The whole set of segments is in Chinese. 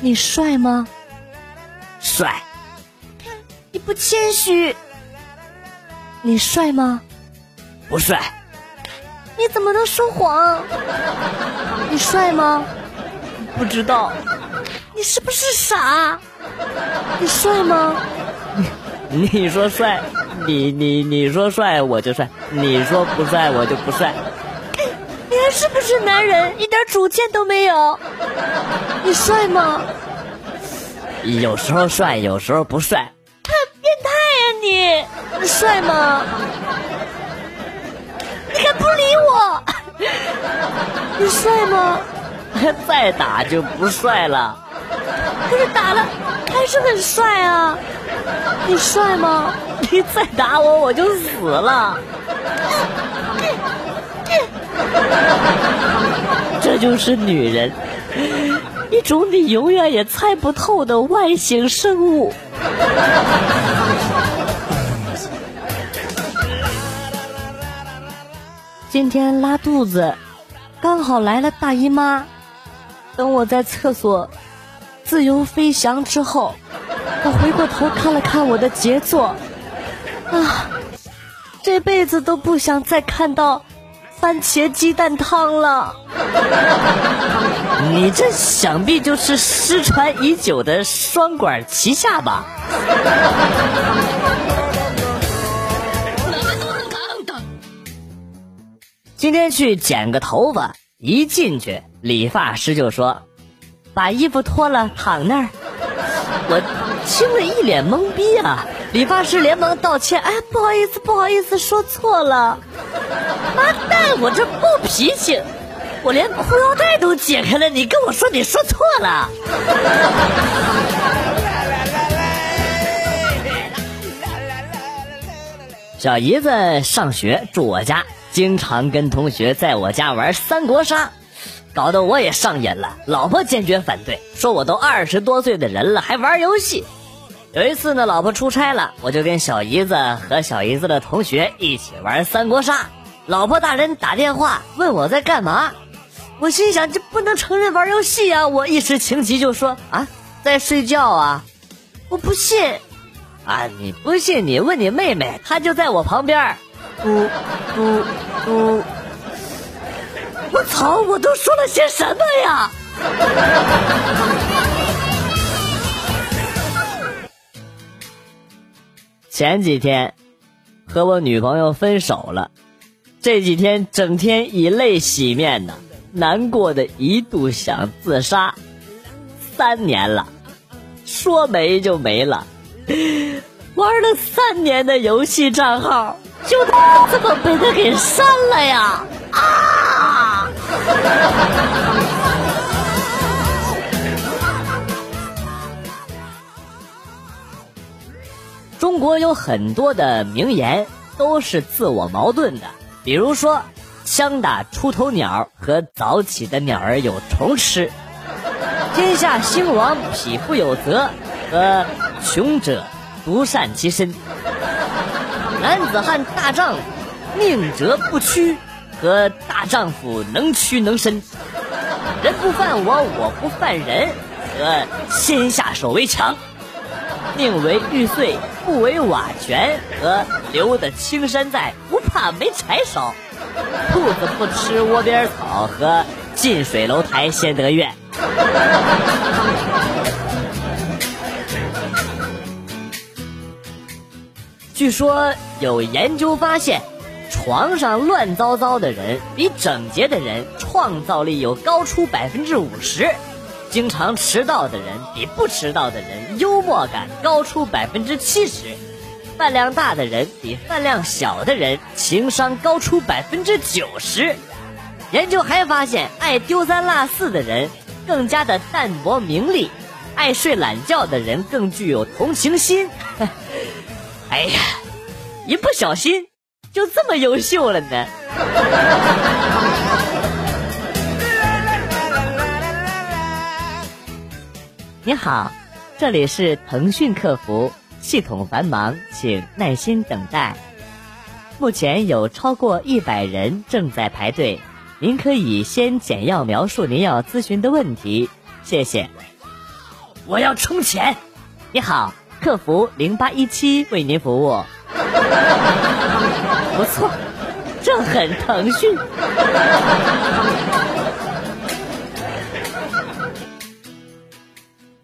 你帅吗？帅。你不谦虚。你帅吗？不帅。你怎么能说谎？你帅吗？不知道。你是不是傻？你帅吗？你你说帅，你你你说帅我就帅，你说不帅我就不帅。你还是不是男人？一点主见都没有。你帅吗？有时候帅，有时候不帅。变态呀你！你帅吗？你还不理我？你帅吗？再打就不帅了。可是打了还是很帅啊！你帅吗？你再打我我就死了。这就是女人，一种你永远也猜不透的外星生物。今天拉肚子，刚好来了大姨妈。等我在厕所自由飞翔之后，我回过头看了看我的杰作，啊，这辈子都不想再看到番茄鸡蛋汤了。你这想必就是失传已久的双管齐下吧？今天去剪个头发，一进去，理发师就说：“把衣服脱了，躺那儿。”我听了一脸懵逼啊！理发师连忙道歉：“哎，不好意思，不好意思，说错了。”妈蛋，我这暴脾气，我连裤腰带都解开了，你跟我说你说错了。小姨子上学住我家。经常跟同学在我家玩三国杀，搞得我也上瘾了。老婆坚决反对，说我都二十多岁的人了还玩游戏。有一次呢，老婆出差了，我就跟小姨子和小姨子的同学一起玩三国杀。老婆大人打电话问我在干嘛，我心想这不能承认玩游戏啊！我一时情急就说啊，在睡觉啊！我不信啊！你不信你问你妹妹，她就在我旁边。嘟嘟嘟！我操！我都说了些什么呀？前几天和我女朋友分手了，这几天整天以泪洗面呢，难过的一度想自杀。三年了，说没就没了，玩了三年的游戏账号。就这么被他给删了呀！啊！中国有很多的名言都是自我矛盾的，比如说“枪打出头鸟”和“早起的鸟儿有虫吃”，“天下兴亡，匹夫有责”和“穷者独善其身”。男子汉大丈夫，宁折不屈；和大丈夫能屈能伸。人不犯我，我不犯人。和先下手为强，宁为玉碎不为瓦全。和留得青山在，不怕没柴烧。兔子不吃窝边草。和近水楼台先得月。据说有研究发现，床上乱糟糟的人比整洁的人创造力有高出百分之五十，经常迟到的人比不迟到的人幽默感高出百分之七十，饭量大的人比饭量小的人情商高出百分之九十。研究还发现，爱丢三落四的人更加的淡泊名利，爱睡懒觉的人更具有同情心。哎呀，一不小心就这么优秀了呢！你好，这里是腾讯客服，系统繁忙，请耐心等待。目前有超过一百人正在排队，您可以先简要描述您要咨询的问题，谢谢。我要充钱。你好，客服零八一七为您服务。不错，这很腾讯。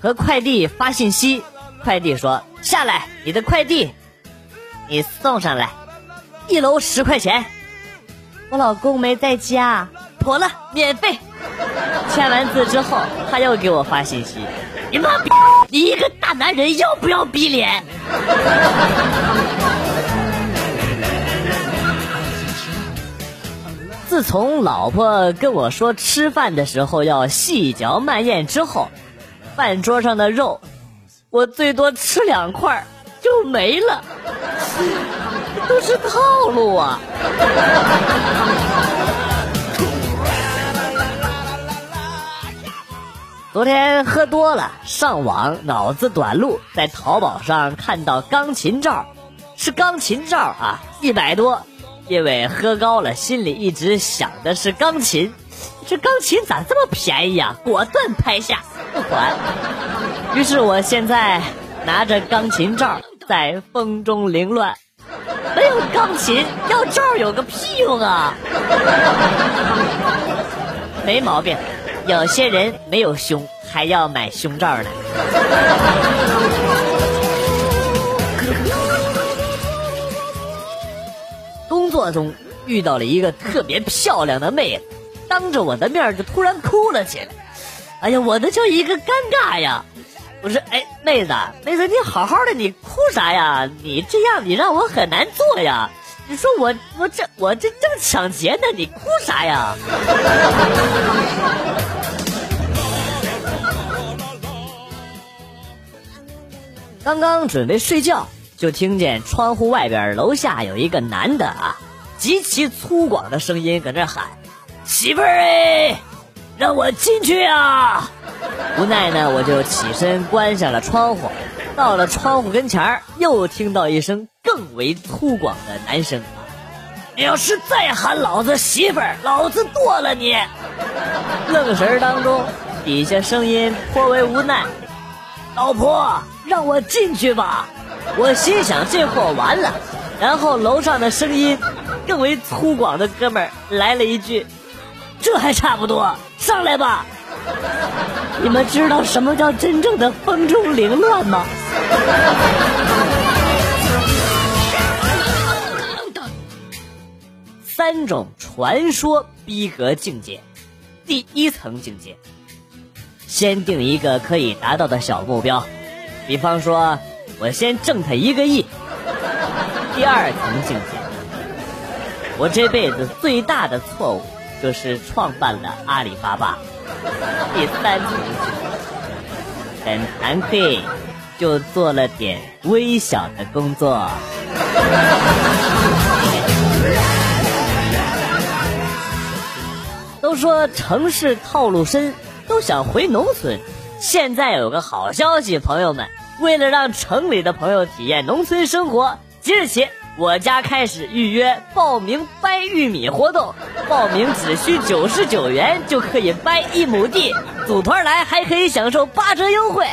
和快递发信息，快递说下来，你的快递，你送上来，一楼十块钱。我老公没在家，妥了，免费。签完字之后，他又给我发信息，你妈逼，你一个大男人要不要逼脸？自从老婆跟我说吃饭的时候要细嚼慢咽之后。饭桌上的肉，我最多吃两块就没了，都是套路啊！昨天喝多了，上网脑子短路，在淘宝上看到钢琴罩，是钢琴罩啊，一百多。因为喝高了，心里一直想的是钢琴。这钢琴咋这么便宜啊？果断拍下不管。于是我现在拿着钢琴罩在风中凌乱。没有钢琴要罩有个屁用啊！没毛病，有些人没有胸还要买胸罩呢。工作中遇到了一个特别漂亮的妹子。当着我的面就突然哭了起来，哎呀，我那叫一个尴尬呀！我说，哎，妹子，妹子，你好好的，你哭啥呀？你这样，你让我很难做呀！你说我，我这，我这正抢劫呢，你哭啥呀？刚刚准备睡觉，就听见窗户外边楼下有一个男的啊，极其粗犷的声音搁那喊。媳妇儿哎，让我进去啊！无奈呢，我就起身关上了窗户。到了窗户跟前儿，又听到一声更为粗犷的男声：“你要是再喊老子媳妇儿，老子剁了你！”愣神儿当中，底下声音颇为无奈：“老婆，让我进去吧！”我心想这货完了。然后楼上的声音更为粗犷的哥们儿来了一句。这还差不多，上来吧！你们知道什么叫真正的风中凌乱吗？三种传说逼格境界，第一层境界，先定一个可以达到的小目标，比方说，我先挣他一个亿。第二层境界，我这辈子最大的错误。就是创办了阿里巴巴。第三，很惭愧，就做了点微小的工作。都说城市套路深，都想回农村。现在有个好消息，朋友们，为了让城里的朋友体验农村生活，即日起。我家开始预约报名掰玉米活动，报名只需九十九元就可以掰一亩地，组团来还可以享受八折优惠。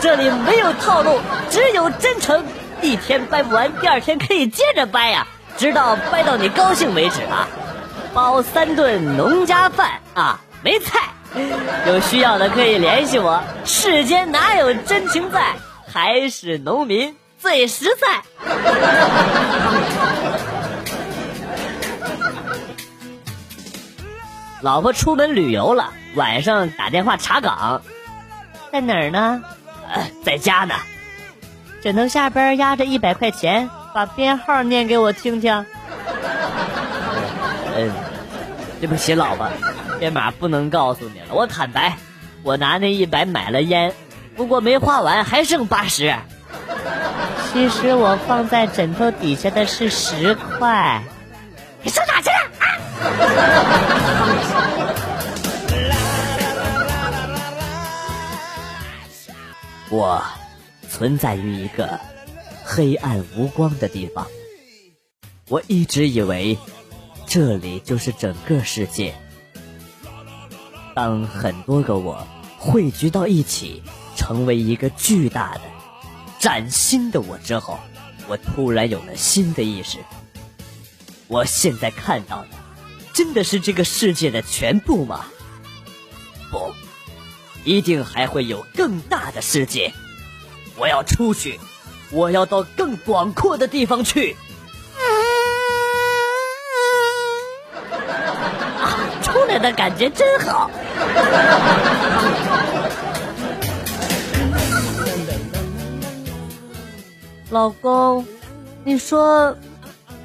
这里没有套路，只有真诚。一天掰不完，第二天可以接着掰呀，直到掰到你高兴为止啊！包三顿农家饭啊，没菜。有需要的可以联系我。世间哪有真情在？还是农民。最实在。老婆出门旅游了，晚上打电话查岗，在哪儿呢？呃，在家呢。枕头下边压着一百块钱，把编号念给我听听。嗯，对不起，老婆，编码不能告诉你了。我坦白，我拿那一百买了烟，不过没花完，还剩八十。其实我放在枕头底下的是十块，你上哪去了啊？我存在于一个黑暗无光的地方，我一直以为这里就是整个世界。当很多个我汇聚到一起。成为一个巨大的、崭新的我之后，我突然有了新的意识。我现在看到的，真的是这个世界的全部吗？不，一定还会有更大的世界。我要出去，我要到更广阔的地方去。啊，出来的感觉真好。老公，你说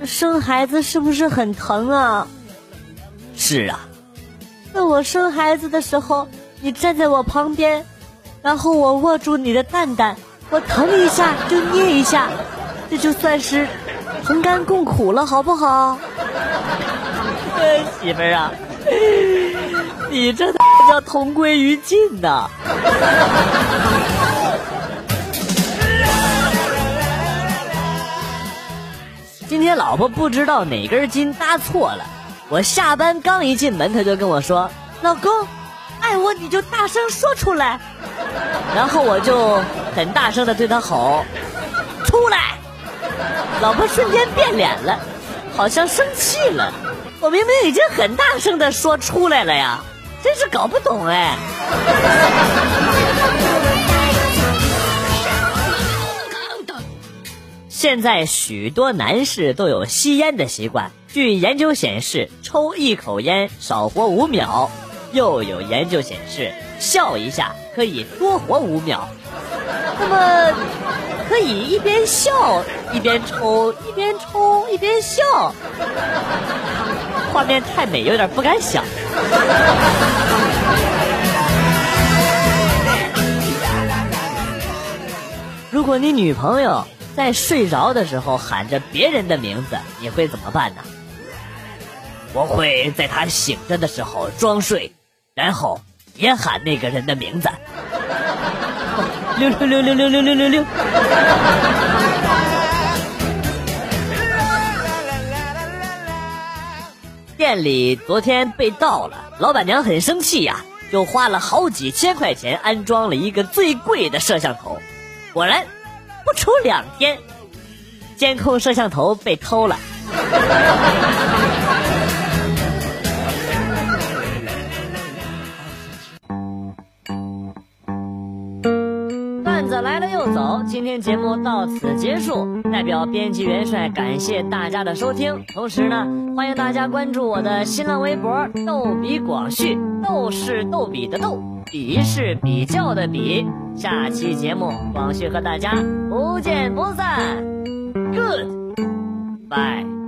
生孩子是不是很疼啊？是啊。那我生孩子的时候，你站在我旁边，然后我握住你的蛋蛋，我疼一下就捏一下，这就算是同甘共苦了，好不好？媳妇儿啊，你这叫同归于尽呐！今天老婆不知道哪根筋搭错了，我下班刚一进门，她就跟我说：“老公，爱我你就大声说出来。”然后我就很大声的对她吼：“出来！”老婆瞬间变脸了，好像生气了。我明明已经很大声的说出来了呀，真是搞不懂哎。现在许多男士都有吸烟的习惯。据研究显示，抽一口烟少活五秒；又有研究显示，笑一下可以多活五秒。那么，可以一边笑一边抽，一边抽一边笑，画面太美，有点不敢想。如果你女朋友。在睡着的时候喊着别人的名字，你会怎么办呢？我会在他醒着的时候装睡，然后也喊那个人的名字。六六六六六六六六六。店里昨天被盗了，老板娘很生气呀，就花了好几千块钱安装了一个最贵的摄像头，果然。不出两天，监控摄像头被偷了。段子来了又走，今天节目到此结束。代表编辑元帅感谢大家的收听，同时呢，欢迎大家关注我的新浪微博“逗比广旭”，逗是逗比的逗。比是比较的比，下期节目广旭和大家不见不散，Good，bye。